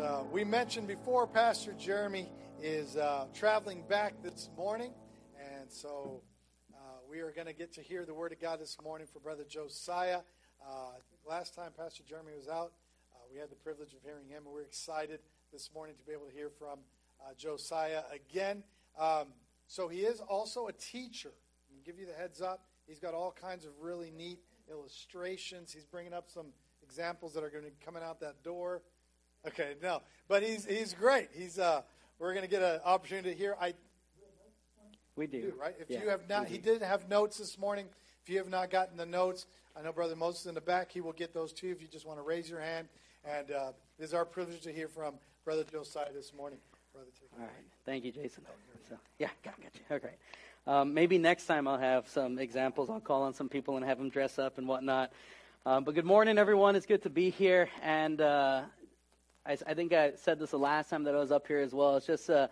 uh, we mentioned before, Pastor Jeremy is uh, traveling back this morning, and so uh, we are going to get to hear the Word of God this morning for Brother Josiah. Uh, last time Pastor Jeremy was out, uh, we had the privilege of hearing him, and we're excited this morning to be able to hear from uh, Josiah again. Um, so he is also a teacher. I'll give you the heads up. He's got all kinds of really neat illustrations. He's bringing up some examples that are going to be coming out that door. Okay, no, but he's he's great. He's uh, we're going to get an opportunity to hear. I we do, do right. If yeah, you have not, he did have notes this morning. If you have not gotten the notes, I know Brother Moses in the back. He will get those too. If you just want to raise your hand, and uh, it is our privilege to hear from Brother Josiah this morning. Brother, all right. Thank you, Jason. So, yeah, got, got you. Okay. Um, maybe next time I'll have some examples. I'll call on some people and have them dress up and whatnot. Um, but good morning, everyone. It's good to be here. And uh, I, I, think I said this the last time that I was up here as well. It's just uh,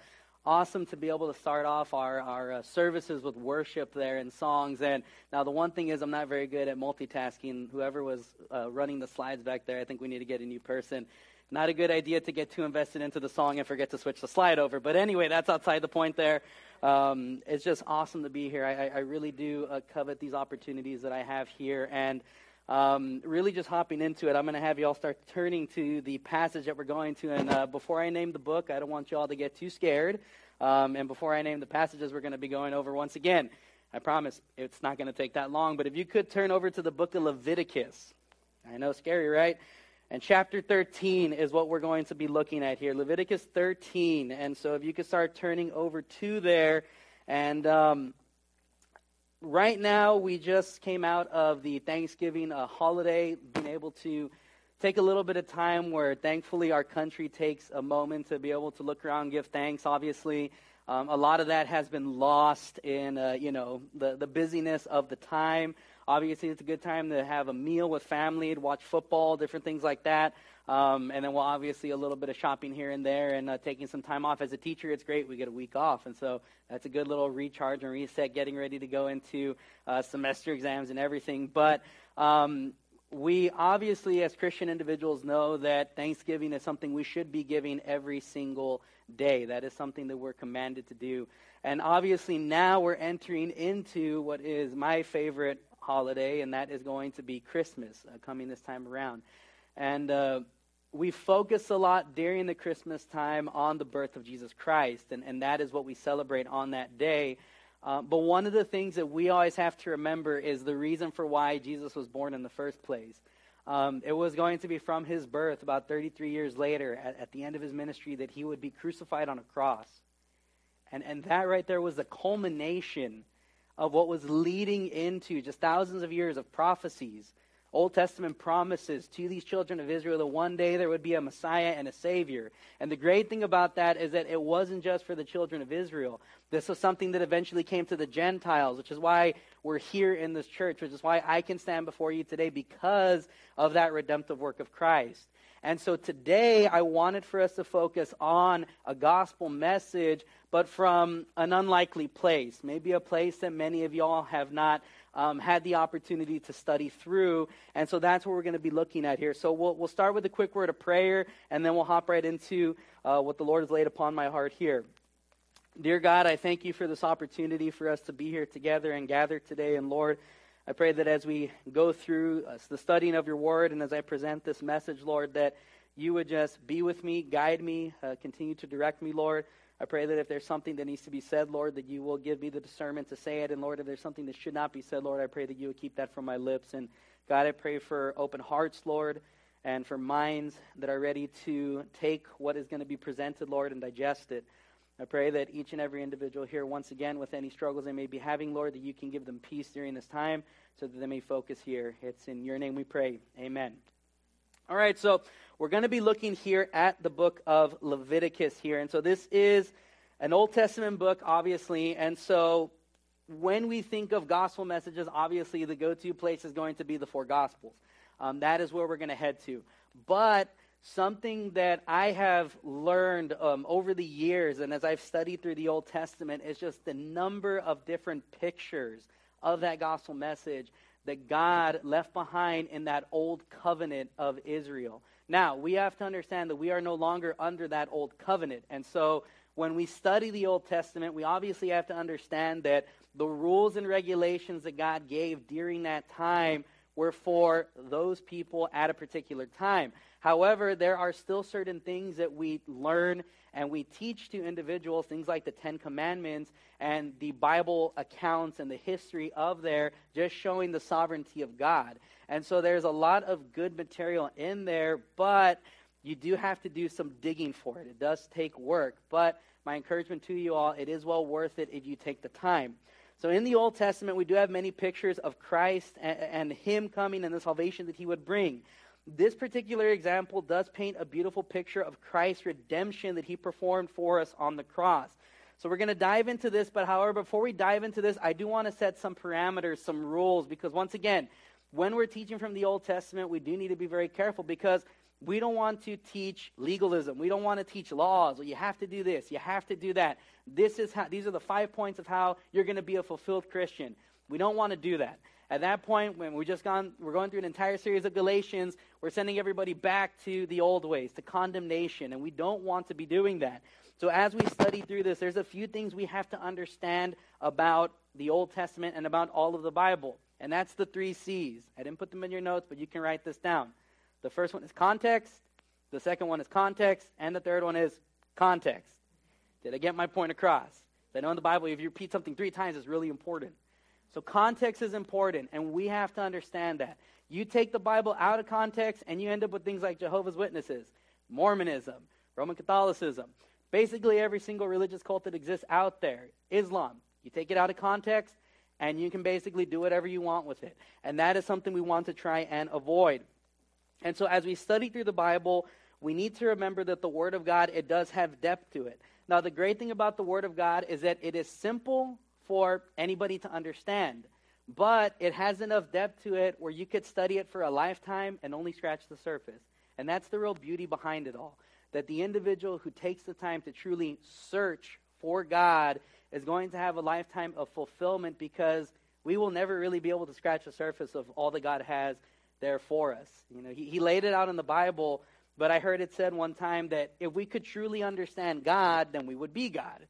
awesome to be able to start off our, our uh, services with worship there and songs. And now the one thing is, I'm not very good at multitasking. Whoever was uh, running the slides back there, I think we need to get a new person. Not a good idea to get too invested into the song and forget to switch the slide over. But anyway, that's outside the point there. Um, it's just awesome to be here. I, I really do uh, covet these opportunities that I have here. And um, really just hopping into it, I'm going to have you all start turning to the passage that we're going to. And uh, before I name the book, I don't want you all to get too scared. Um, and before I name the passages we're going to be going over once again, I promise it's not going to take that long. But if you could turn over to the book of Leviticus. I know, scary, right? And chapter 13 is what we're going to be looking at here. Leviticus 13. And so if you could start turning over to there. And um, right now, we just came out of the Thanksgiving uh, holiday, being able to take a little bit of time where thankfully our country takes a moment to be able to look around and give thanks. Obviously, um, a lot of that has been lost in, uh, you know, the, the busyness of the time. Obviously, it's a good time to have a meal with family, to watch football, different things like that. Um, and then, well, obviously, a little bit of shopping here and there and uh, taking some time off. As a teacher, it's great. We get a week off. And so that's a good little recharge and reset, getting ready to go into uh, semester exams and everything. But um, we obviously, as Christian individuals, know that Thanksgiving is something we should be giving every single day. That is something that we're commanded to do. And obviously, now we're entering into what is my favorite holiday, and that is going to be Christmas uh, coming this time around. And uh, we focus a lot during the Christmas time on the birth of Jesus Christ, and, and that is what we celebrate on that day. Uh, but one of the things that we always have to remember is the reason for why Jesus was born in the first place. Um, it was going to be from his birth, about 33 years later, at, at the end of his ministry, that he would be crucified on a cross. And, and that right there was the culmination of what was leading into just thousands of years of prophecies, Old Testament promises to these children of Israel that one day there would be a Messiah and a Savior. And the great thing about that is that it wasn't just for the children of Israel. This was something that eventually came to the Gentiles, which is why we're here in this church, which is why I can stand before you today because of that redemptive work of Christ. And so today I wanted for us to focus on a gospel message, but from an unlikely place, maybe a place that many of y'all have not um, had the opportunity to study through. And so that's what we're going to be looking at here. So we'll, we'll start with a quick word of prayer, and then we'll hop right into uh, what the Lord has laid upon my heart here. Dear God, I thank you for this opportunity for us to be here together and gather today. And Lord, I pray that as we go through uh, the studying of your word and as I present this message, Lord, that you would just be with me, guide me, uh, continue to direct me, Lord. I pray that if there's something that needs to be said, Lord, that you will give me the discernment to say it. And Lord, if there's something that should not be said, Lord, I pray that you will keep that from my lips. And God, I pray for open hearts, Lord, and for minds that are ready to take what is going to be presented, Lord, and digest it. I pray that each and every individual here, once again, with any struggles they may be having, Lord, that you can give them peace during this time so that they may focus here. It's in your name we pray. Amen. All right, so we're going to be looking here at the book of Leviticus here. And so this is an Old Testament book, obviously. And so when we think of gospel messages, obviously the go to place is going to be the four gospels. Um, that is where we're going to head to. But something that I have learned um, over the years, and as I've studied through the Old Testament, is just the number of different pictures of that gospel message that God left behind in that old covenant of Israel. Now, we have to understand that we are no longer under that old covenant. And so, when we study the Old Testament, we obviously have to understand that the rules and regulations that God gave during that time were for those people at a particular time. However, there are still certain things that we learn and we teach to individuals, things like the Ten Commandments and the Bible accounts and the history of there, just showing the sovereignty of God. And so there's a lot of good material in there, but you do have to do some digging for it. It does take work. But my encouragement to you all, it is well worth it if you take the time. So in the Old Testament, we do have many pictures of Christ and, and Him coming and the salvation that He would bring. This particular example does paint a beautiful picture of Christ's redemption that He performed for us on the cross. So we're going to dive into this, but however, before we dive into this, I do want to set some parameters, some rules, because once again, when we're teaching from the Old Testament, we do need to be very careful because we don't want to teach legalism. We don't want to teach laws. Well, you have to do this. You have to do that. This is how, these are the five points of how you're going to be a fulfilled Christian. We don't want to do that. At that point, when we're just gone, we're going through an entire series of Galatians, we're sending everybody back to the old ways, to condemnation, and we don't want to be doing that. So as we study through this, there's a few things we have to understand about the Old Testament and about all of the Bible. And that's the three C's. I didn't put them in your notes, but you can write this down. The first one is context, the second one is context, and the third one is context. Did I get my point across? I know in the Bible, if you repeat something three times, it's really important. So context is important, and we have to understand that. You take the Bible out of context, and you end up with things like Jehovah's Witnesses, Mormonism, Roman Catholicism, basically every single religious cult that exists out there, Islam. You take it out of context, and you can basically do whatever you want with it. And that is something we want to try and avoid. And so as we study through the Bible, we need to remember that the Word of God, it does have depth to it. Now, the great thing about the Word of God is that it is simple for anybody to understand, but it has enough depth to it where you could study it for a lifetime and only scratch the surface. And that's the real beauty behind it all. That the individual who takes the time to truly search for God is going to have a lifetime of fulfillment because we will never really be able to scratch the surface of all that God has there for us. You know, he, he laid it out in the Bible, but I heard it said one time that if we could truly understand God, then we would be God.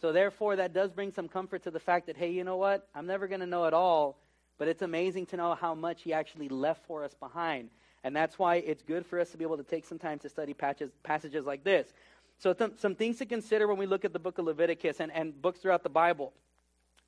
So therefore, that does bring some comfort to the fact that, hey, you know what? I'm never going to know it all, but it's amazing to know how much he actually left for us behind. And that's why it's good for us to be able to take some time to study patches, passages like this. So, th- some things to consider when we look at the book of Leviticus and, and books throughout the Bible.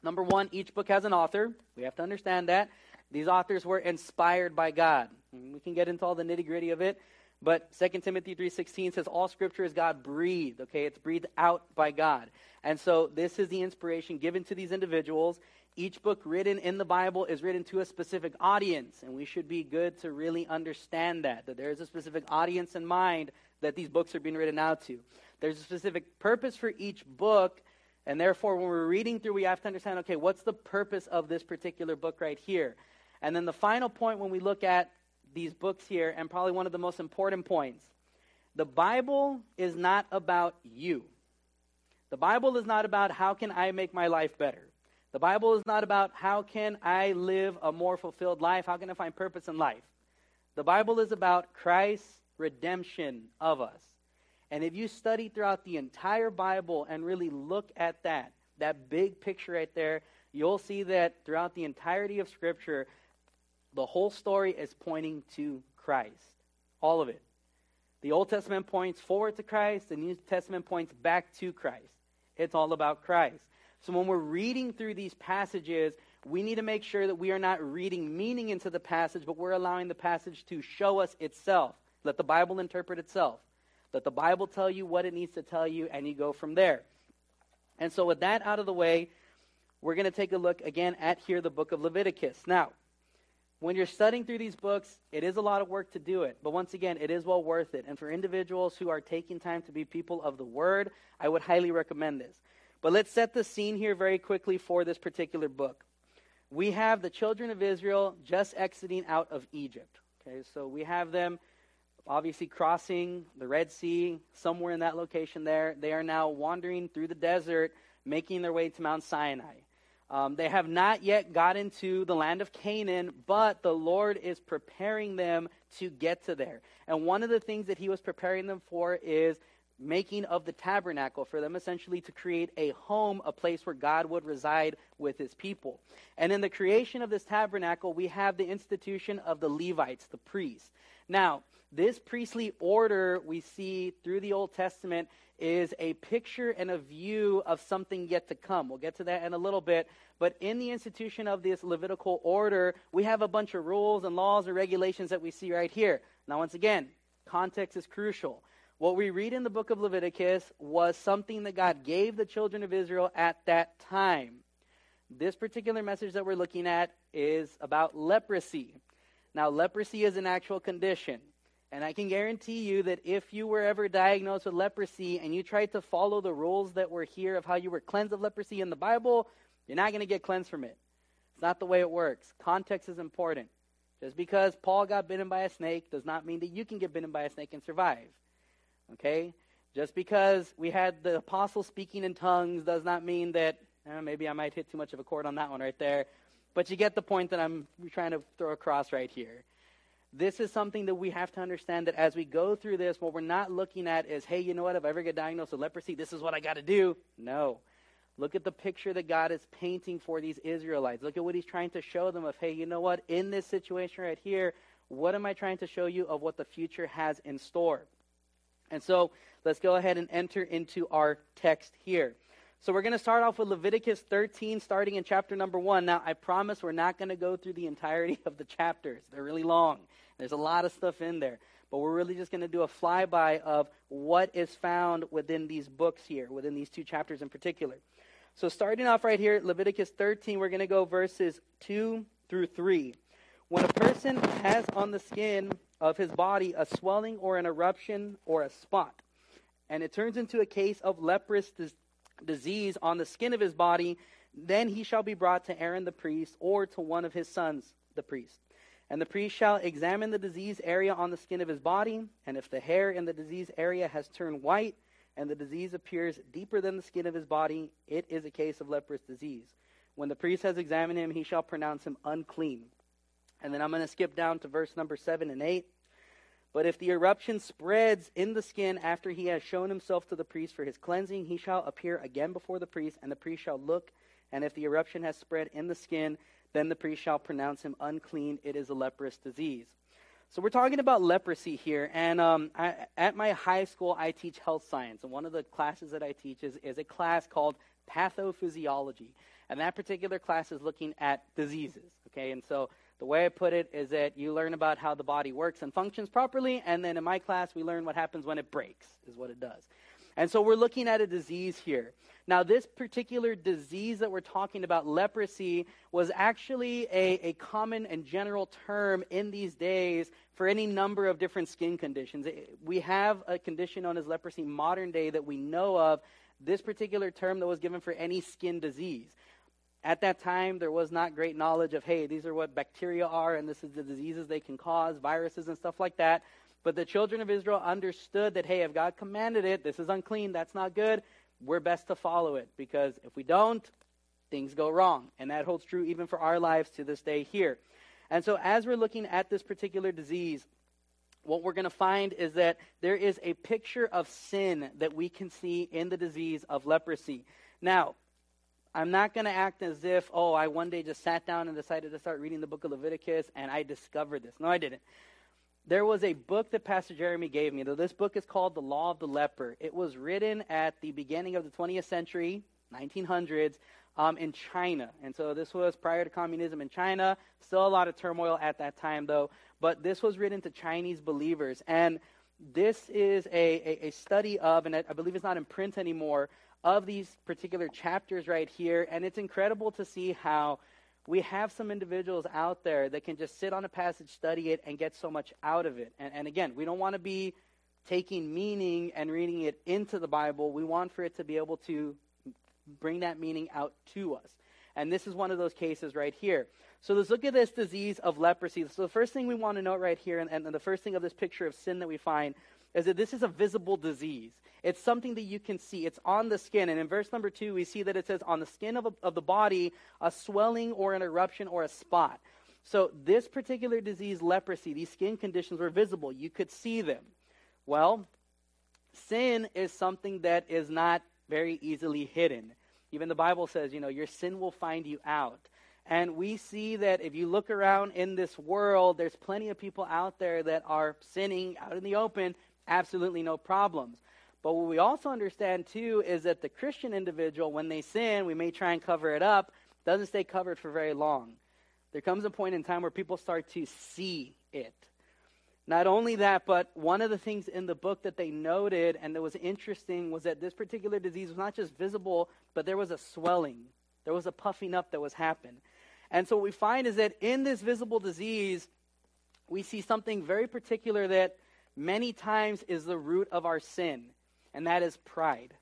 Number one, each book has an author. We have to understand that. These authors were inspired by God. We can get into all the nitty gritty of it, but 2 Timothy 3.16 says all scripture is God breathed, okay? It's breathed out by God. And so this is the inspiration given to these individuals. Each book written in the Bible is written to a specific audience, and we should be good to really understand that, that there is a specific audience in mind that these books are being written out to. There's a specific purpose for each book, and therefore, when we're reading through, we have to understand okay, what's the purpose of this particular book right here? And then the final point when we look at these books here, and probably one of the most important points the Bible is not about you. The Bible is not about how can I make my life better. The Bible is not about how can I live a more fulfilled life, how can I find purpose in life. The Bible is about Christ's redemption of us. And if you study throughout the entire Bible and really look at that, that big picture right there, you'll see that throughout the entirety of Scripture, the whole story is pointing to Christ. All of it. The Old Testament points forward to Christ, the New Testament points back to Christ. It's all about Christ. So when we're reading through these passages, we need to make sure that we are not reading meaning into the passage, but we're allowing the passage to show us itself. Let the Bible interpret itself. Let the Bible tell you what it needs to tell you, and you go from there. And so, with that out of the way, we're going to take a look again at here the book of Leviticus. Now, when you're studying through these books, it is a lot of work to do it. But once again, it is well worth it. And for individuals who are taking time to be people of the Word, I would highly recommend this. But let's set the scene here very quickly for this particular book. We have the children of Israel just exiting out of Egypt. Okay, so we have them obviously crossing the Red Sea, somewhere in that location there. They are now wandering through the desert, making their way to Mount Sinai. Um, they have not yet gotten to the land of Canaan, but the Lord is preparing them to get to there. And one of the things that He was preparing them for is making of the tabernacle for them essentially to create a home, a place where God would reside with his people. And in the creation of this tabernacle, we have the institution of the Levites, the priests. Now, this priestly order we see through the Old Testament is a picture and a view of something yet to come. We'll get to that in a little bit. But in the institution of this Levitical order, we have a bunch of rules and laws and regulations that we see right here. Now, once again, context is crucial. What we read in the book of Leviticus was something that God gave the children of Israel at that time. This particular message that we're looking at is about leprosy. Now, leprosy is an actual condition. And I can guarantee you that if you were ever diagnosed with leprosy and you tried to follow the rules that were here of how you were cleansed of leprosy in the Bible, you're not going to get cleansed from it. It's not the way it works. Context is important. Just because Paul got bitten by a snake does not mean that you can get bitten by a snake and survive. Okay? Just because we had the apostle speaking in tongues does not mean that eh, maybe I might hit too much of a chord on that one right there. But you get the point that I'm trying to throw across right here. This is something that we have to understand that as we go through this, what we're not looking at is, hey, you know what? If I ever get diagnosed with leprosy, this is what I got to do. No. Look at the picture that God is painting for these Israelites. Look at what he's trying to show them of, hey, you know what? In this situation right here, what am I trying to show you of what the future has in store? And so let's go ahead and enter into our text here. So we're going to start off with Leviticus 13, starting in chapter number 1. Now, I promise we're not going to go through the entirety of the chapters, they're really long. There's a lot of stuff in there. But we're really just going to do a flyby of what is found within these books here, within these two chapters in particular. So, starting off right here, Leviticus 13, we're going to go verses 2 through 3. When a person has on the skin of his body a swelling or an eruption or a spot, and it turns into a case of leprous dis- disease on the skin of his body, then he shall be brought to Aaron the priest or to one of his sons, the priest. And the priest shall examine the disease area on the skin of his body, and if the hair in the disease area has turned white, and the disease appears deeper than the skin of his body, it is a case of leprous disease. When the priest has examined him, he shall pronounce him unclean. And then I'm going to skip down to verse number 7 and 8. But if the eruption spreads in the skin after he has shown himself to the priest for his cleansing, he shall appear again before the priest, and the priest shall look. And if the eruption has spread in the skin, then the priest shall pronounce him unclean. It is a leprous disease. So we're talking about leprosy here. And um, I, at my high school, I teach health science. And one of the classes that I teach is, is a class called pathophysiology. And that particular class is looking at diseases. Okay, and so the way I put it is that you learn about how the body works and functions properly, and then in my class, we learn what happens when it breaks, is what it does. And so we're looking at a disease here. Now, this particular disease that we're talking about, leprosy, was actually a, a common and general term in these days for any number of different skin conditions. We have a condition known as leprosy modern day that we know of. This particular term that was given for any skin disease. At that time, there was not great knowledge of, hey, these are what bacteria are, and this is the diseases they can cause, viruses and stuff like that. But the children of Israel understood that, hey, if God commanded it, this is unclean, that's not good, we're best to follow it. Because if we don't, things go wrong. And that holds true even for our lives to this day here. And so, as we're looking at this particular disease, what we're going to find is that there is a picture of sin that we can see in the disease of leprosy. Now, I'm not going to act as if, oh, I one day just sat down and decided to start reading the book of Leviticus and I discovered this. No, I didn't. There was a book that Pastor Jeremy gave me. This book is called The Law of the Leper. It was written at the beginning of the 20th century, 1900s, um, in China. And so this was prior to communism in China. Still a lot of turmoil at that time, though. But this was written to Chinese believers. And this is a, a, a study of, and I believe it's not in print anymore, of these particular chapters right here. And it's incredible to see how we have some individuals out there that can just sit on a passage, study it, and get so much out of it. And, and again, we don't want to be taking meaning and reading it into the Bible. We want for it to be able to bring that meaning out to us. And this is one of those cases right here. So let's look at this disease of leprosy. So the first thing we want to note right here, and, and the first thing of this picture of sin that we find, is that this is a visible disease. It's something that you can see. It's on the skin. And in verse number two, we see that it says, on the skin of, a, of the body, a swelling or an eruption or a spot. So, this particular disease, leprosy, these skin conditions were visible. You could see them. Well, sin is something that is not very easily hidden. Even the Bible says, you know, your sin will find you out. And we see that if you look around in this world, there's plenty of people out there that are sinning out in the open, absolutely no problems. But what we also understand too is that the Christian individual, when they sin, we may try and cover it up, doesn't stay covered for very long. There comes a point in time where people start to see it. Not only that, but one of the things in the book that they noted and that was interesting was that this particular disease was not just visible, but there was a swelling. There was a puffing up that was happening. And so what we find is that in this visible disease, we see something very particular that many times is the root of our sin, and that is pride.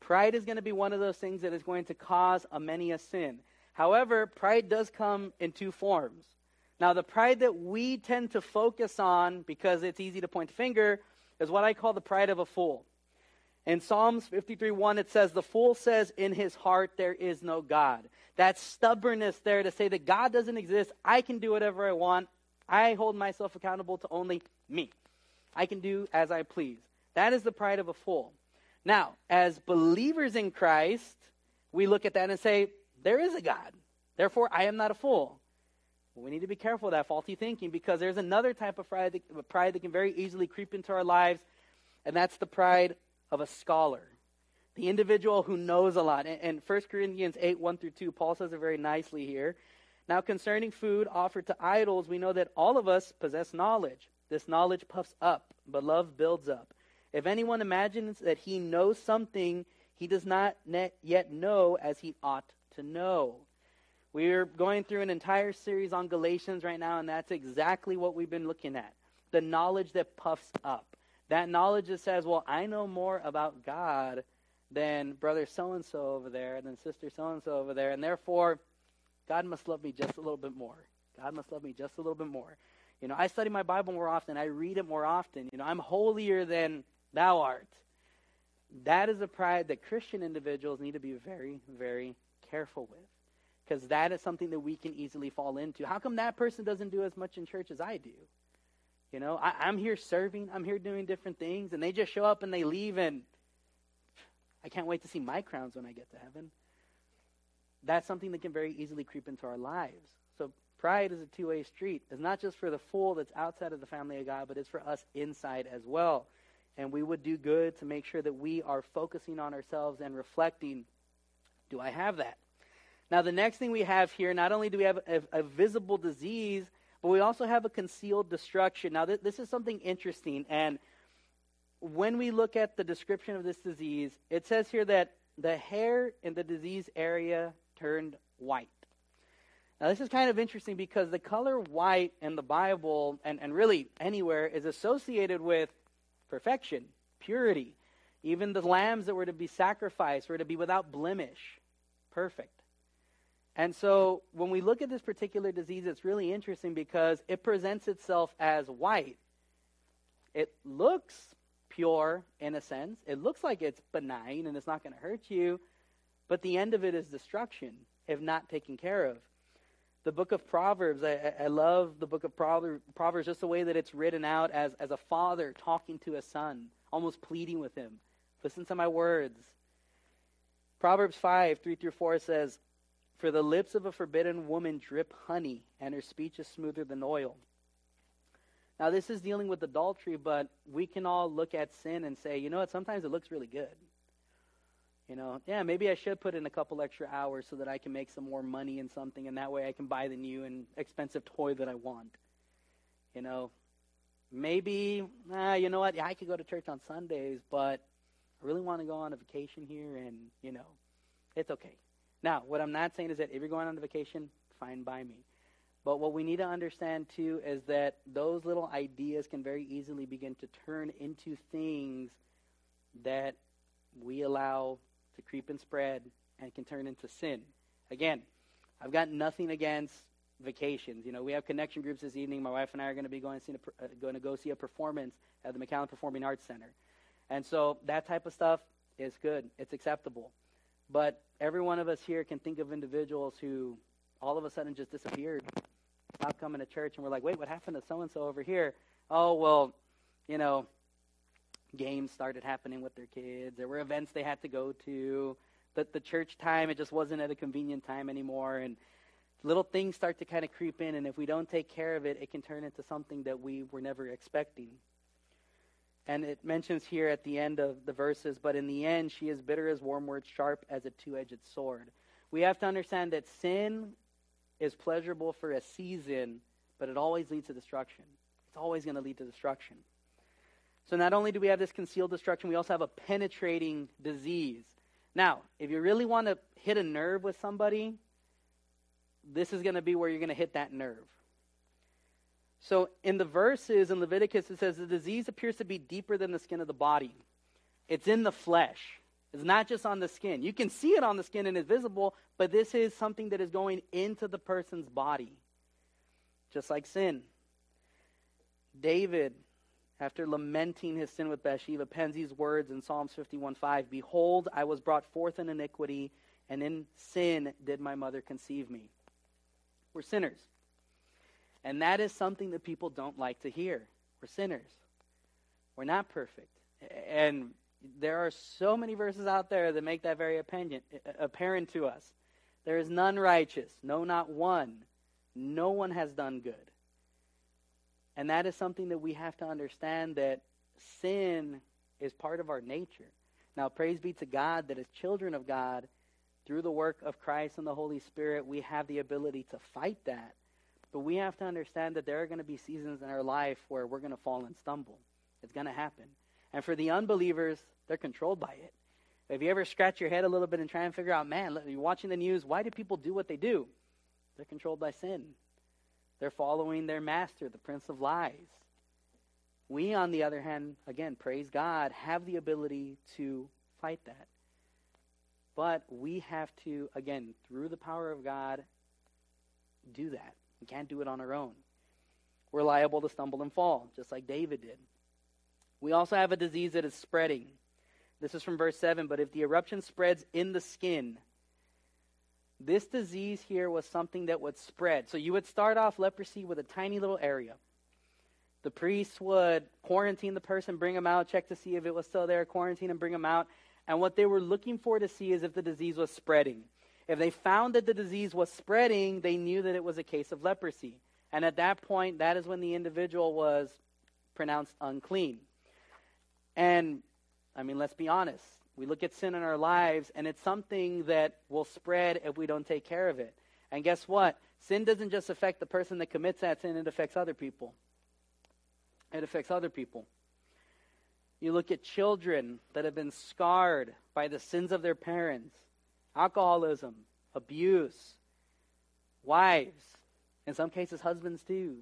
Pride is going to be one of those things that is going to cause a many a sin. However, pride does come in two forms. Now, the pride that we tend to focus on because it's easy to point the finger is what I call the pride of a fool. In Psalms 53 1, it says, The fool says in his heart, There is no God. That stubbornness there to say that God doesn't exist, I can do whatever I want, I hold myself accountable to only me. I can do as I please. That is the pride of a fool. Now, as believers in Christ, we look at that and say, There is a God. Therefore, I am not a fool. We need to be careful of that faulty thinking because there's another type of pride that, pride that can very easily creep into our lives, and that's the pride of a scholar, the individual who knows a lot. And, 1 Corinthians 8 1 through 2, Paul says it very nicely here. Now, concerning food offered to idols, we know that all of us possess knowledge. This knowledge puffs up, but love builds up. If anyone imagines that he knows something, he does not yet know as he ought to know. We're going through an entire series on Galatians right now, and that's exactly what we've been looking at. The knowledge that puffs up. That knowledge that says, well, I know more about God than brother so and so over there, than sister so and so over there, and therefore, God must love me just a little bit more. God must love me just a little bit more. You know, I study my Bible more often, I read it more often. You know, I'm holier than thou art. That is a pride that Christian individuals need to be very, very careful with because that is something that we can easily fall into. How come that person doesn't do as much in church as I do? You know, I, am here serving, I'm here doing different things, and they just show up and they leave, and I can't wait to see my crowns when I get to heaven. That's something that can very easily creep into our lives. So pride is a two way street. It's not just for the fool that's outside of the family of God, but it's for us inside as well. And we would do good to make sure that we are focusing on ourselves and reflecting do I have that? Now, the next thing we have here, not only do we have a, a visible disease, but we also have a concealed destruction. Now, th- this is something interesting. And when we look at the description of this disease, it says here that the hair in the disease area turned white. Now, this is kind of interesting because the color white in the Bible and, and really anywhere is associated with perfection, purity. Even the lambs that were to be sacrificed were to be without blemish, perfect. And so when we look at this particular disease, it's really interesting because it presents itself as white. It looks pure in a sense, it looks like it's benign and it's not going to hurt you, but the end of it is destruction if not taken care of. The book of Proverbs, I, I love the book of Proverbs just the way that it's written out as, as a father talking to a son, almost pleading with him. Listen to my words. Proverbs 5, 3 through 4 says, for the lips of a forbidden woman drip honey, and her speech is smoother than oil. Now, this is dealing with adultery, but we can all look at sin and say, you know what, sometimes it looks really good. You know, yeah, maybe I should put in a couple extra hours so that I can make some more money in something, and that way I can buy the new and expensive toy that I want. You know, maybe, ah, you know what, yeah, I could go to church on Sundays, but I really want to go on a vacation here, and, you know, it's okay. Now, what I'm not saying is that if you're going on a vacation, fine by me. But what we need to understand too is that those little ideas can very easily begin to turn into things that we allow to creep and spread and can turn into sin. Again, I've got nothing against vacations. You know, we have connection groups this evening. My wife and I are going to be going, to, a, uh, going to go see a performance at the McAllen Performing Arts Center. And so that type of stuff is good. It's acceptable. But every one of us here can think of individuals who all of a sudden just disappeared, stopped coming to church, and we're like, wait, what happened to so and so over here? Oh, well, you know, games started happening with their kids. There were events they had to go to. The, the church time, it just wasn't at a convenient time anymore. And little things start to kind of creep in, and if we don't take care of it, it can turn into something that we were never expecting. And it mentions here at the end of the verses, but in the end, she is bitter as wormwood, sharp as a two edged sword. We have to understand that sin is pleasurable for a season, but it always leads to destruction. It's always going to lead to destruction. So not only do we have this concealed destruction, we also have a penetrating disease. Now, if you really want to hit a nerve with somebody, this is going to be where you're going to hit that nerve. So in the verses in Leviticus, it says the disease appears to be deeper than the skin of the body. It's in the flesh. It's not just on the skin. You can see it on the skin and it's visible, but this is something that is going into the person's body, just like sin. David, after lamenting his sin with Bathsheba, pens these words in Psalms 51:5 Behold, I was brought forth in iniquity, and in sin did my mother conceive me. We're sinners. And that is something that people don't like to hear. We're sinners. We're not perfect. And there are so many verses out there that make that very apparent to us. There is none righteous, no, not one. No one has done good. And that is something that we have to understand that sin is part of our nature. Now, praise be to God that as children of God, through the work of Christ and the Holy Spirit, we have the ability to fight that but we have to understand that there are going to be seasons in our life where we're going to fall and stumble. It's going to happen. And for the unbelievers, they're controlled by it. If you ever scratch your head a little bit and try and figure out, man, you're watching the news, why do people do what they do? They're controlled by sin. They're following their master, the prince of lies. We, on the other hand, again, praise God, have the ability to fight that. But we have to, again, through the power of God, do that. We can't do it on our own. We're liable to stumble and fall, just like David did. We also have a disease that is spreading. This is from verse 7. But if the eruption spreads in the skin, this disease here was something that would spread. So you would start off leprosy with a tiny little area. The priests would quarantine the person, bring them out, check to see if it was still there, quarantine and bring them out. And what they were looking for to see is if the disease was spreading. If they found that the disease was spreading, they knew that it was a case of leprosy. And at that point, that is when the individual was pronounced unclean. And, I mean, let's be honest. We look at sin in our lives, and it's something that will spread if we don't take care of it. And guess what? Sin doesn't just affect the person that commits that sin, it affects other people. It affects other people. You look at children that have been scarred by the sins of their parents alcoholism, abuse, wives, in some cases, husbands too,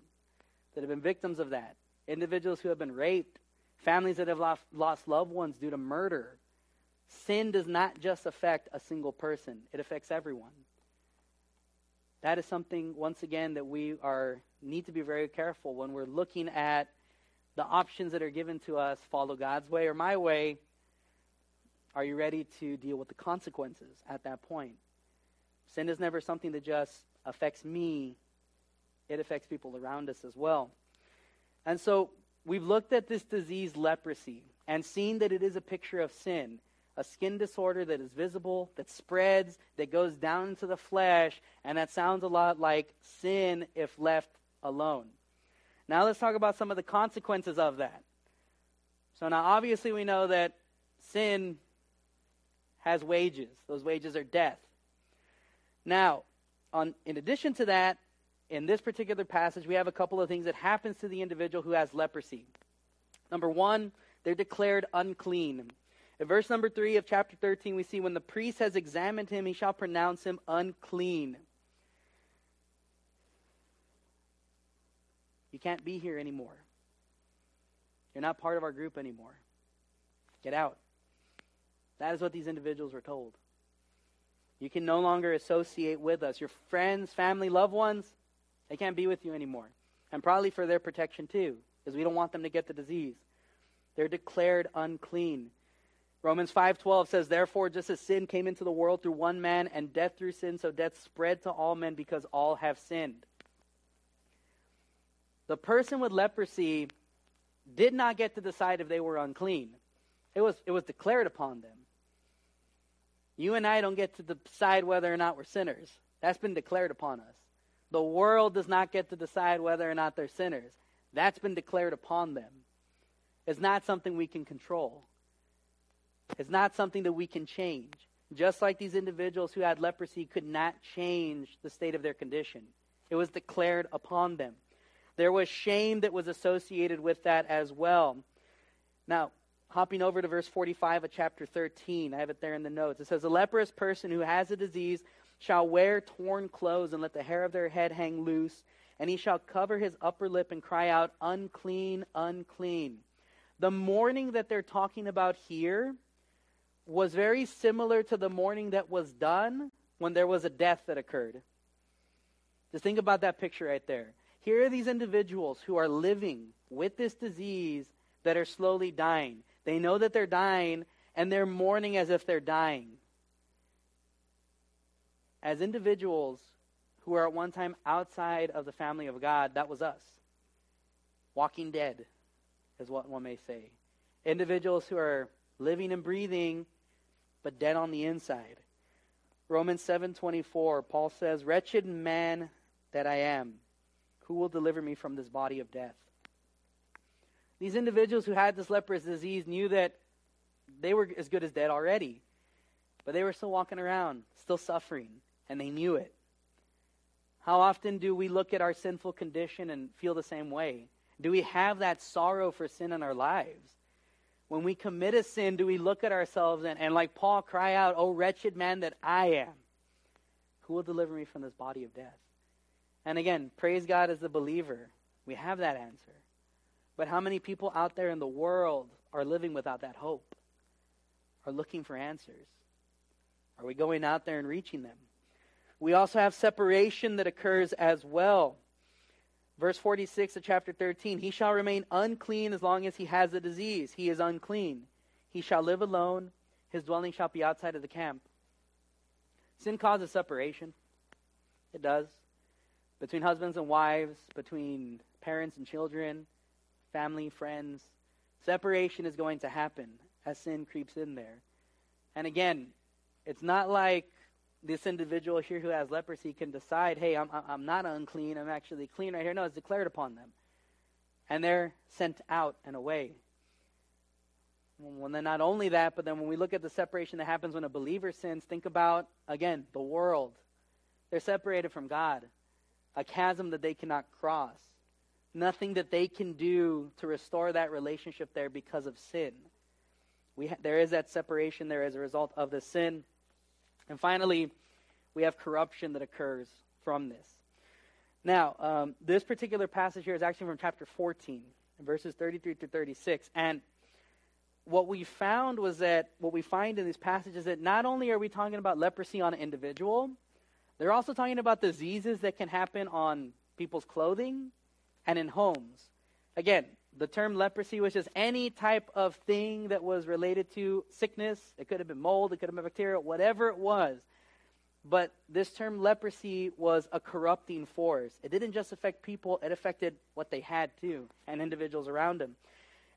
that have been victims of that, individuals who have been raped, families that have lost, lost loved ones due to murder. Sin does not just affect a single person, it affects everyone. That is something, once again, that we are need to be very careful when we're looking at the options that are given to us follow God's way or my way are you ready to deal with the consequences at that point? Sin is never something that just affects me, it affects people around us as well. And so we've looked at this disease, leprosy, and seen that it is a picture of sin a skin disorder that is visible, that spreads, that goes down into the flesh, and that sounds a lot like sin if left alone. Now let's talk about some of the consequences of that. So now obviously we know that sin has wages. Those wages are death. Now, on, in addition to that, in this particular passage, we have a couple of things that happens to the individual who has leprosy. Number one, they're declared unclean. In verse number 3 of chapter 13, we see when the priest has examined him, he shall pronounce him unclean. You can't be here anymore. You're not part of our group anymore. Get out. That is what these individuals were told. You can no longer associate with us. Your friends, family, loved ones, They can't be with you anymore. And probably for their protection too, because we don't want them to get the disease. They're declared unclean. Romans 5:12 says, "Therefore just as sin came into the world through one man and death through sin, so death spread to all men because all have sinned." The person with leprosy did not get to decide if they were unclean. It was, it was declared upon them. You and I don't get to decide whether or not we're sinners. That's been declared upon us. The world does not get to decide whether or not they're sinners. That's been declared upon them. It's not something we can control. It's not something that we can change. Just like these individuals who had leprosy could not change the state of their condition, it was declared upon them. There was shame that was associated with that as well. Now, hopping over to verse 45 of chapter 13, I have it there in the notes. It says, A leprous person who has a disease shall wear torn clothes and let the hair of their head hang loose, and he shall cover his upper lip and cry out, Unclean, unclean. The mourning that they're talking about here was very similar to the mourning that was done when there was a death that occurred. Just think about that picture right there. Here are these individuals who are living with this disease that are slowly dying. They know that they're dying, and they're mourning as if they're dying. As individuals who are at one time outside of the family of God, that was us. Walking dead, is what one may say. Individuals who are living and breathing, but dead on the inside. Romans 7:24, Paul says, "Wretched man that I am, who will deliver me from this body of death? These individuals who had this leprous disease knew that they were as good as dead already, but they were still walking around, still suffering, and they knew it. How often do we look at our sinful condition and feel the same way? Do we have that sorrow for sin in our lives? When we commit a sin, do we look at ourselves and, and like Paul, cry out, Oh, wretched man that I am, who will deliver me from this body of death? And again, praise God as a believer. We have that answer. But how many people out there in the world are living without that hope? Are looking for answers? Are we going out there and reaching them? We also have separation that occurs as well. Verse 46 of chapter 13 He shall remain unclean as long as he has the disease. He is unclean. He shall live alone. His dwelling shall be outside of the camp. Sin causes separation. It does between husbands and wives, between parents and children, family, friends. Separation is going to happen as sin creeps in there. And again, it's not like this individual here who has leprosy can decide, hey, I'm, I'm not unclean, I'm actually clean right here. No, it's declared upon them. And they're sent out and away. Well, then not only that, but then when we look at the separation that happens when a believer sins, think about, again, the world. They're separated from God a chasm that they cannot cross, nothing that they can do to restore that relationship there because of sin. We ha- there is that separation there as a result of the sin. And finally, we have corruption that occurs from this. Now, um, this particular passage here is actually from chapter 14, verses 33 to 36. And what we found was that what we find in these passages is that not only are we talking about leprosy on an individual, they're also talking about diseases that can happen on people's clothing and in homes. Again, the term leprosy was just any type of thing that was related to sickness. It could have been mold, it could have been bacteria, whatever it was. But this term leprosy was a corrupting force. It didn't just affect people, it affected what they had too, and individuals around them.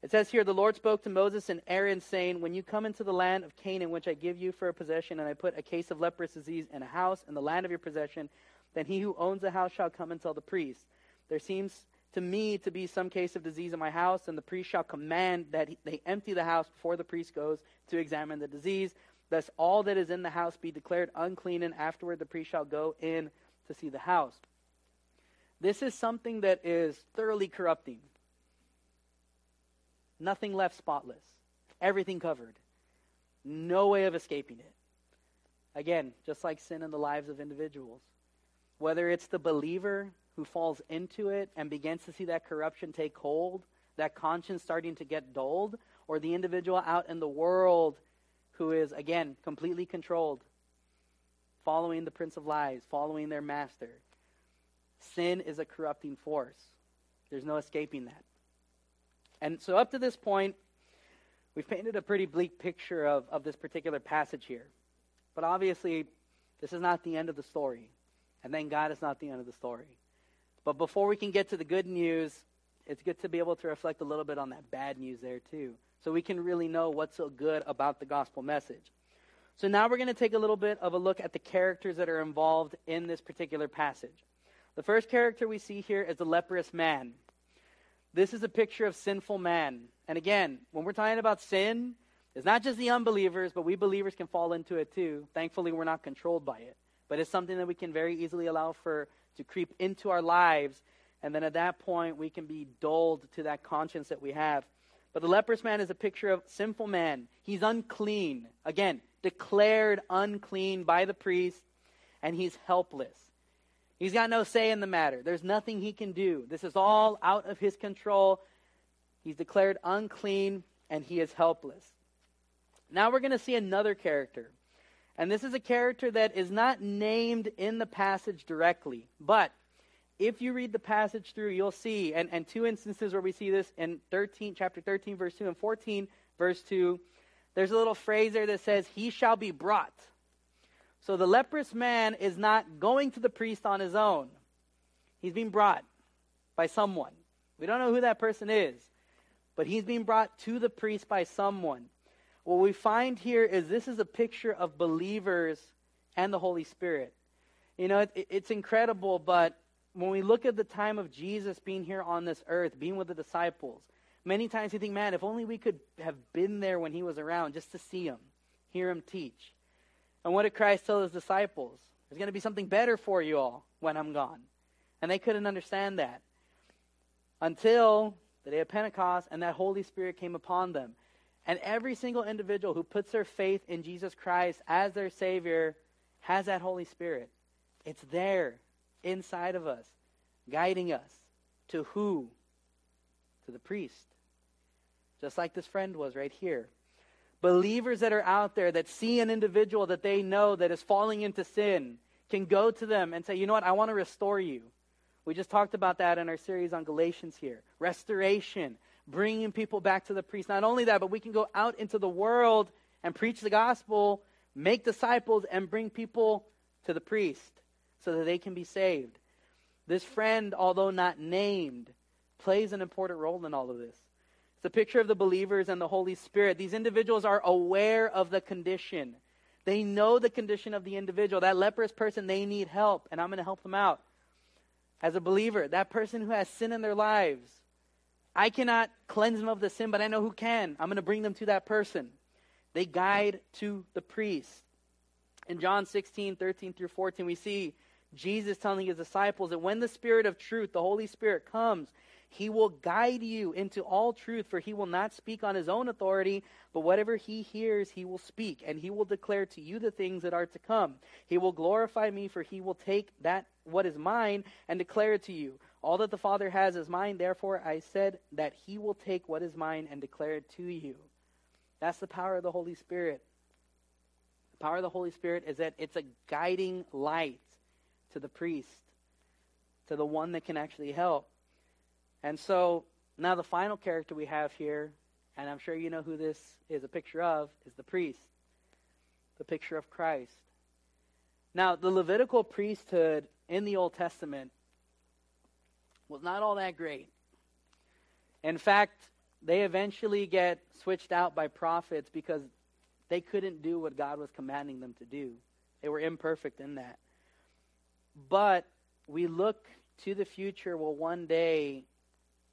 It says here, the Lord spoke to Moses and Aaron, saying, When you come into the land of Canaan, which I give you for a possession, and I put a case of leprous disease in a house in the land of your possession, then he who owns the house shall come and tell the priest. There seems to me to be some case of disease in my house, and the priest shall command that he, they empty the house before the priest goes to examine the disease. Thus all that is in the house be declared unclean, and afterward the priest shall go in to see the house. This is something that is thoroughly corrupting. Nothing left spotless. Everything covered. No way of escaping it. Again, just like sin in the lives of individuals. Whether it's the believer who falls into it and begins to see that corruption take hold, that conscience starting to get dulled, or the individual out in the world who is, again, completely controlled, following the prince of lies, following their master. Sin is a corrupting force. There's no escaping that. And so, up to this point, we've painted a pretty bleak picture of, of this particular passage here. But obviously, this is not the end of the story. And thank God it's not the end of the story. But before we can get to the good news, it's good to be able to reflect a little bit on that bad news there, too. So we can really know what's so good about the gospel message. So now we're going to take a little bit of a look at the characters that are involved in this particular passage. The first character we see here is the leprous man. This is a picture of sinful man. And again, when we're talking about sin, it's not just the unbelievers, but we believers can fall into it too. Thankfully, we're not controlled by it. But it's something that we can very easily allow for to creep into our lives. And then at that point, we can be dulled to that conscience that we have. But the leprous man is a picture of sinful man. He's unclean. Again, declared unclean by the priest, and he's helpless. He's got no say in the matter. There's nothing he can do. This is all out of his control. He's declared unclean, and he is helpless. Now we're going to see another character. And this is a character that is not named in the passage directly. But if you read the passage through, you'll see, and, and two instances where we see this in 13, chapter 13, verse 2, and 14, verse 2, there's a little phrase there that says, He shall be brought. So the leprous man is not going to the priest on his own. He's being brought by someone. We don't know who that person is, but he's being brought to the priest by someone. What we find here is this is a picture of believers and the Holy Spirit. You know, it, it's incredible, but when we look at the time of Jesus being here on this earth, being with the disciples, Many times you think, man, if only we could have been there when he was around just to see him, hear him teach. And what did Christ tell his disciples? There's going to be something better for you all when I'm gone. And they couldn't understand that until the day of Pentecost and that Holy Spirit came upon them. And every single individual who puts their faith in Jesus Christ as their Savior has that Holy Spirit. It's there inside of us, guiding us to who? To the priest just like this friend was right here. Believers that are out there that see an individual that they know that is falling into sin can go to them and say, you know what, I want to restore you. We just talked about that in our series on Galatians here. Restoration, bringing people back to the priest. Not only that, but we can go out into the world and preach the gospel, make disciples, and bring people to the priest so that they can be saved. This friend, although not named, plays an important role in all of this. It's a picture of the believers and the Holy Spirit. These individuals are aware of the condition. They know the condition of the individual. That leprous person, they need help, and I'm going to help them out. As a believer, that person who has sin in their lives, I cannot cleanse them of the sin, but I know who can. I'm going to bring them to that person. They guide to the priest. In John 16, 13 through 14, we see Jesus telling his disciples that when the Spirit of truth, the Holy Spirit, comes, he will guide you into all truth, for he will not speak on his own authority, but whatever he hears, he will speak, and he will declare to you the things that are to come. He will glorify me, for he will take that what is mine and declare it to you. All that the Father has is mine, therefore I said that he will take what is mine and declare it to you. That's the power of the Holy Spirit. The power of the Holy Spirit is that it's a guiding light to the priest, to the one that can actually help. And so now the final character we have here, and I'm sure you know who this is a picture of, is the priest, the picture of Christ. Now, the Levitical priesthood in the Old Testament was not all that great. In fact, they eventually get switched out by prophets because they couldn't do what God was commanding them to do. They were imperfect in that. But we look to the future, well, one day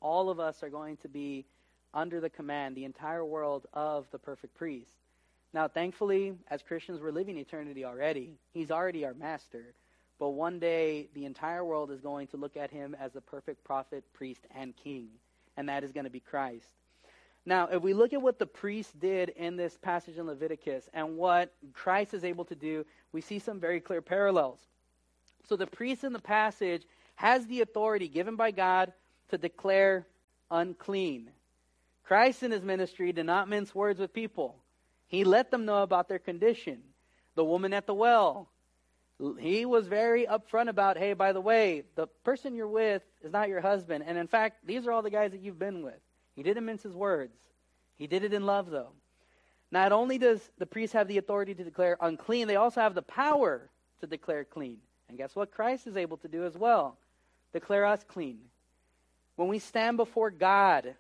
all of us are going to be under the command, the entire world, of the perfect priest. Now, thankfully, as Christians, we're living eternity already. He's already our master. But one day, the entire world is going to look at him as the perfect prophet, priest, and king. And that is going to be Christ. Now, if we look at what the priest did in this passage in Leviticus and what Christ is able to do, we see some very clear parallels. So, the priest in the passage has the authority given by God to declare unclean. Christ in his ministry did not mince words with people. He let them know about their condition. The woman at the well, he was very upfront about, hey, by the way, the person you're with is not your husband. And in fact, these are all the guys that you've been with. He didn't mince his words. He did it in love, though. Not only does the priest have the authority to declare unclean, they also have the power to declare clean. And guess what? Christ is able to do as well declare us clean. When we stand before God,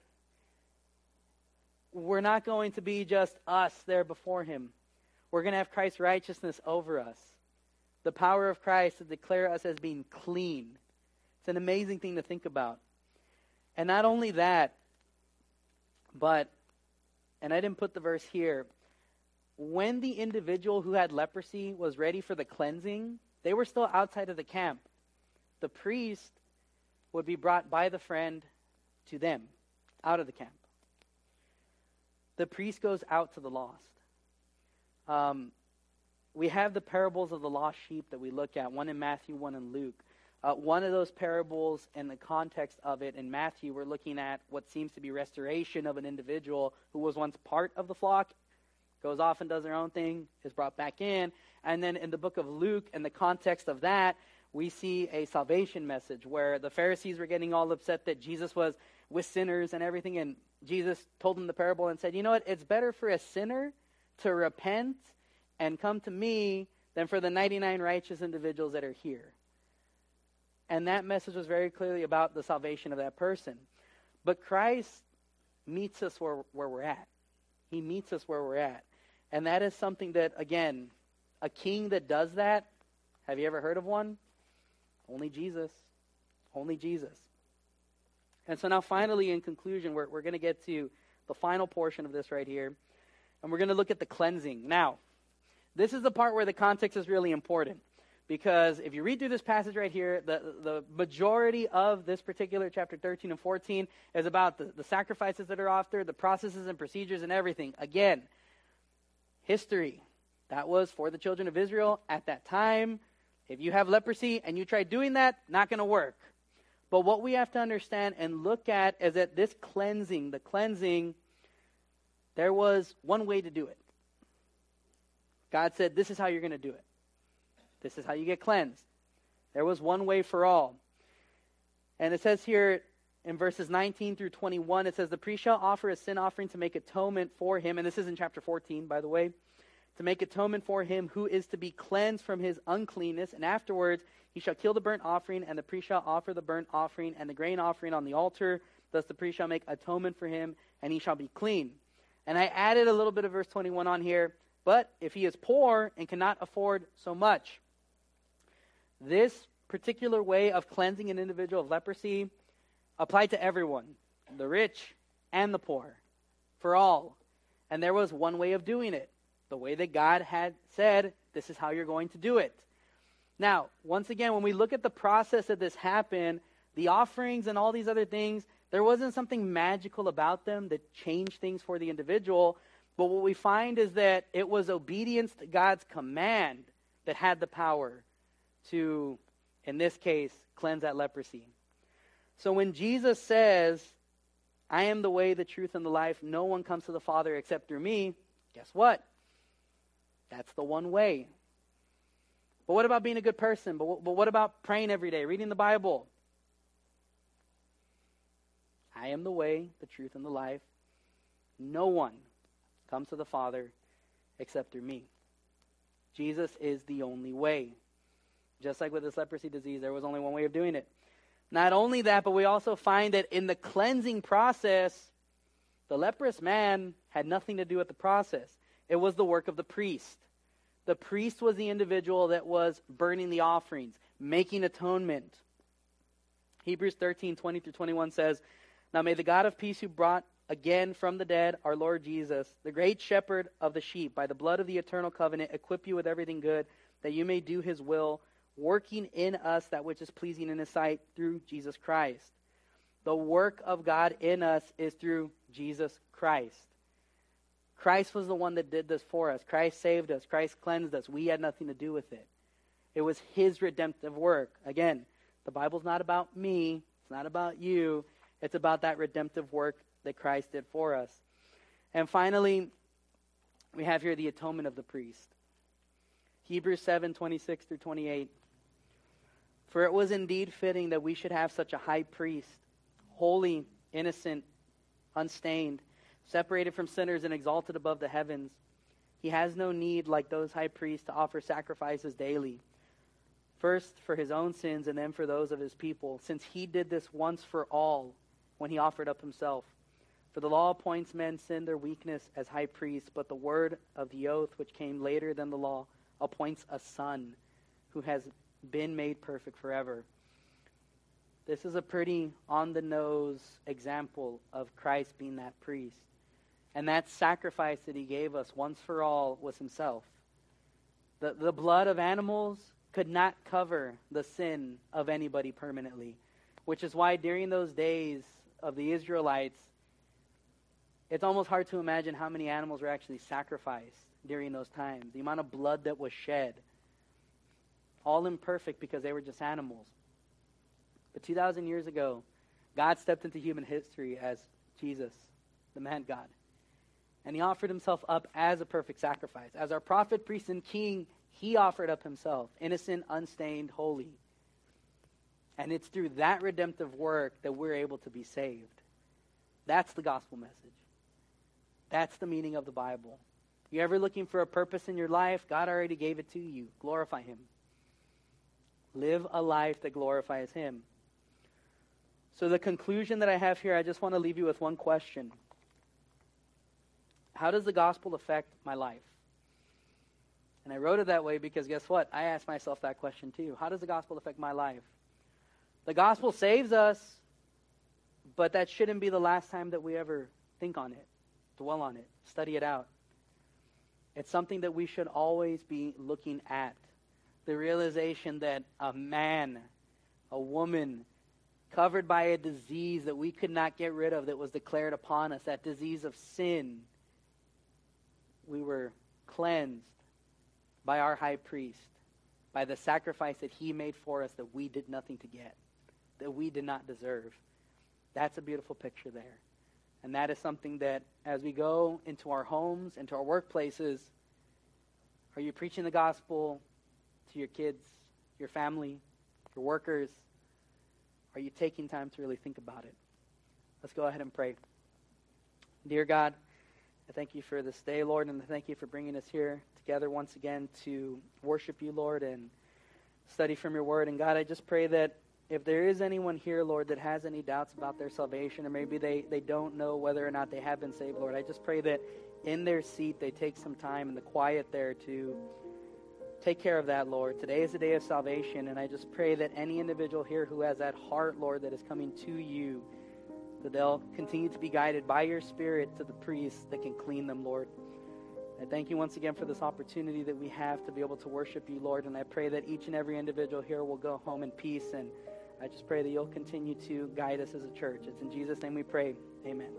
we're not going to be just us there before Him. We're going to have Christ's righteousness over us. The power of Christ to declare us as being clean. It's an amazing thing to think about. And not only that, but, and I didn't put the verse here, when the individual who had leprosy was ready for the cleansing, they were still outside of the camp. The priest would be brought by the friend to them, out of the camp. The priest goes out to the lost. Um, we have the parables of the lost sheep that we look at, one in Matthew, one in Luke. Uh, one of those parables, in the context of it, in Matthew, we're looking at what seems to be restoration of an individual who was once part of the flock, goes off and does their own thing, is brought back in. And then in the book of Luke, in the context of that, we see a salvation message where the Pharisees were getting all upset that Jesus was with sinners and everything. And Jesus told them the parable and said, You know what? It's better for a sinner to repent and come to me than for the 99 righteous individuals that are here. And that message was very clearly about the salvation of that person. But Christ meets us where, where we're at. He meets us where we're at. And that is something that, again, a king that does that, have you ever heard of one? Only Jesus. Only Jesus. And so now, finally, in conclusion, we're, we're going to get to the final portion of this right here. And we're going to look at the cleansing. Now, this is the part where the context is really important. Because if you read through this passage right here, the, the majority of this particular chapter 13 and 14 is about the, the sacrifices that are offered, the processes and procedures and everything. Again, history. That was for the children of Israel at that time. If you have leprosy and you try doing that, not going to work. But what we have to understand and look at is that this cleansing, the cleansing, there was one way to do it. God said, This is how you're going to do it. This is how you get cleansed. There was one way for all. And it says here in verses 19 through 21, it says, The priest shall offer a sin offering to make atonement for him. And this is in chapter 14, by the way to make atonement for him who is to be cleansed from his uncleanness. And afterwards he shall kill the burnt offering, and the priest shall offer the burnt offering and the grain offering on the altar. Thus the priest shall make atonement for him, and he shall be clean. And I added a little bit of verse 21 on here. But if he is poor and cannot afford so much, this particular way of cleansing an individual of leprosy applied to everyone, the rich and the poor, for all. And there was one way of doing it the way that God had said, this is how you're going to do it. Now, once again, when we look at the process that this happened, the offerings and all these other things, there wasn't something magical about them that changed things for the individual. But what we find is that it was obedience to God's command that had the power to, in this case, cleanse that leprosy. So when Jesus says, I am the way, the truth, and the life, no one comes to the Father except through me, guess what? That's the one way. But what about being a good person? But, but what about praying every day, reading the Bible? I am the way, the truth, and the life. No one comes to the Father except through me. Jesus is the only way. Just like with this leprosy disease, there was only one way of doing it. Not only that, but we also find that in the cleansing process, the leprous man had nothing to do with the process. It was the work of the priest. The priest was the individual that was burning the offerings, making atonement. Hebrews 13, 20 through 21 says, Now may the God of peace who brought again from the dead our Lord Jesus, the great shepherd of the sheep, by the blood of the eternal covenant, equip you with everything good, that you may do his will, working in us that which is pleasing in his sight through Jesus Christ. The work of God in us is through Jesus Christ. Christ was the one that did this for us. Christ saved us. Christ cleansed us. We had nothing to do with it. It was his redemptive work. Again, the Bible's not about me, it's not about you. It's about that redemptive work that Christ did for us. And finally, we have here the atonement of the priest. Hebrews 7 26 through 28. For it was indeed fitting that we should have such a high priest, holy, innocent, unstained, separated from sinners, and exalted above the heavens. He has no need, like those high priests, to offer sacrifices daily, first for his own sins and then for those of his people, since he did this once for all when he offered up himself. For the law appoints men sin their weakness as high priests, but the word of the oath, which came later than the law, appoints a son who has been made perfect forever. This is a pretty on the nose example of Christ being that priest. And that sacrifice that he gave us once for all was himself. The, the blood of animals could not cover the sin of anybody permanently, which is why during those days of the Israelites, it's almost hard to imagine how many animals were actually sacrificed during those times, the amount of blood that was shed. All imperfect because they were just animals. But 2,000 years ago, God stepped into human history as Jesus, the man God. And he offered himself up as a perfect sacrifice. As our prophet, priest, and king, he offered up himself, innocent, unstained, holy. And it's through that redemptive work that we're able to be saved. That's the gospel message. That's the meaning of the Bible. You ever looking for a purpose in your life? God already gave it to you. Glorify Him. Live a life that glorifies Him. So, the conclusion that I have here, I just want to leave you with one question How does the gospel affect my life? And I wrote it that way because guess what? I asked myself that question too. How does the gospel affect my life? The gospel saves us, but that shouldn't be the last time that we ever think on it, dwell on it, study it out. It's something that we should always be looking at. The realization that a man, a woman, covered by a disease that we could not get rid of that was declared upon us, that disease of sin, we were cleansed by our high priest, by the sacrifice that he made for us that we did nothing to get, that we did not deserve. That's a beautiful picture there. And that is something that as we go into our homes, into our workplaces, are you preaching the gospel to your kids, your family, your workers? Are you taking time to really think about it? Let's go ahead and pray. Dear God, I thank you for this day, Lord, and I thank you for bringing us here together once again to worship you, Lord, and study from your word. And God, I just pray that if there is anyone here, Lord, that has any doubts about their salvation, or maybe they, they don't know whether or not they have been saved, Lord, I just pray that in their seat they take some time in the quiet there to take care of that, Lord. Today is the day of salvation, and I just pray that any individual here who has that heart, Lord, that is coming to you, that they'll continue to be guided by your Spirit to the priest that can clean them, Lord. I thank you once again for this opportunity that we have to be able to worship you, Lord, and I pray that each and every individual here will go home in peace and I just pray that you'll continue to guide us as a church. It's in Jesus' name we pray. Amen.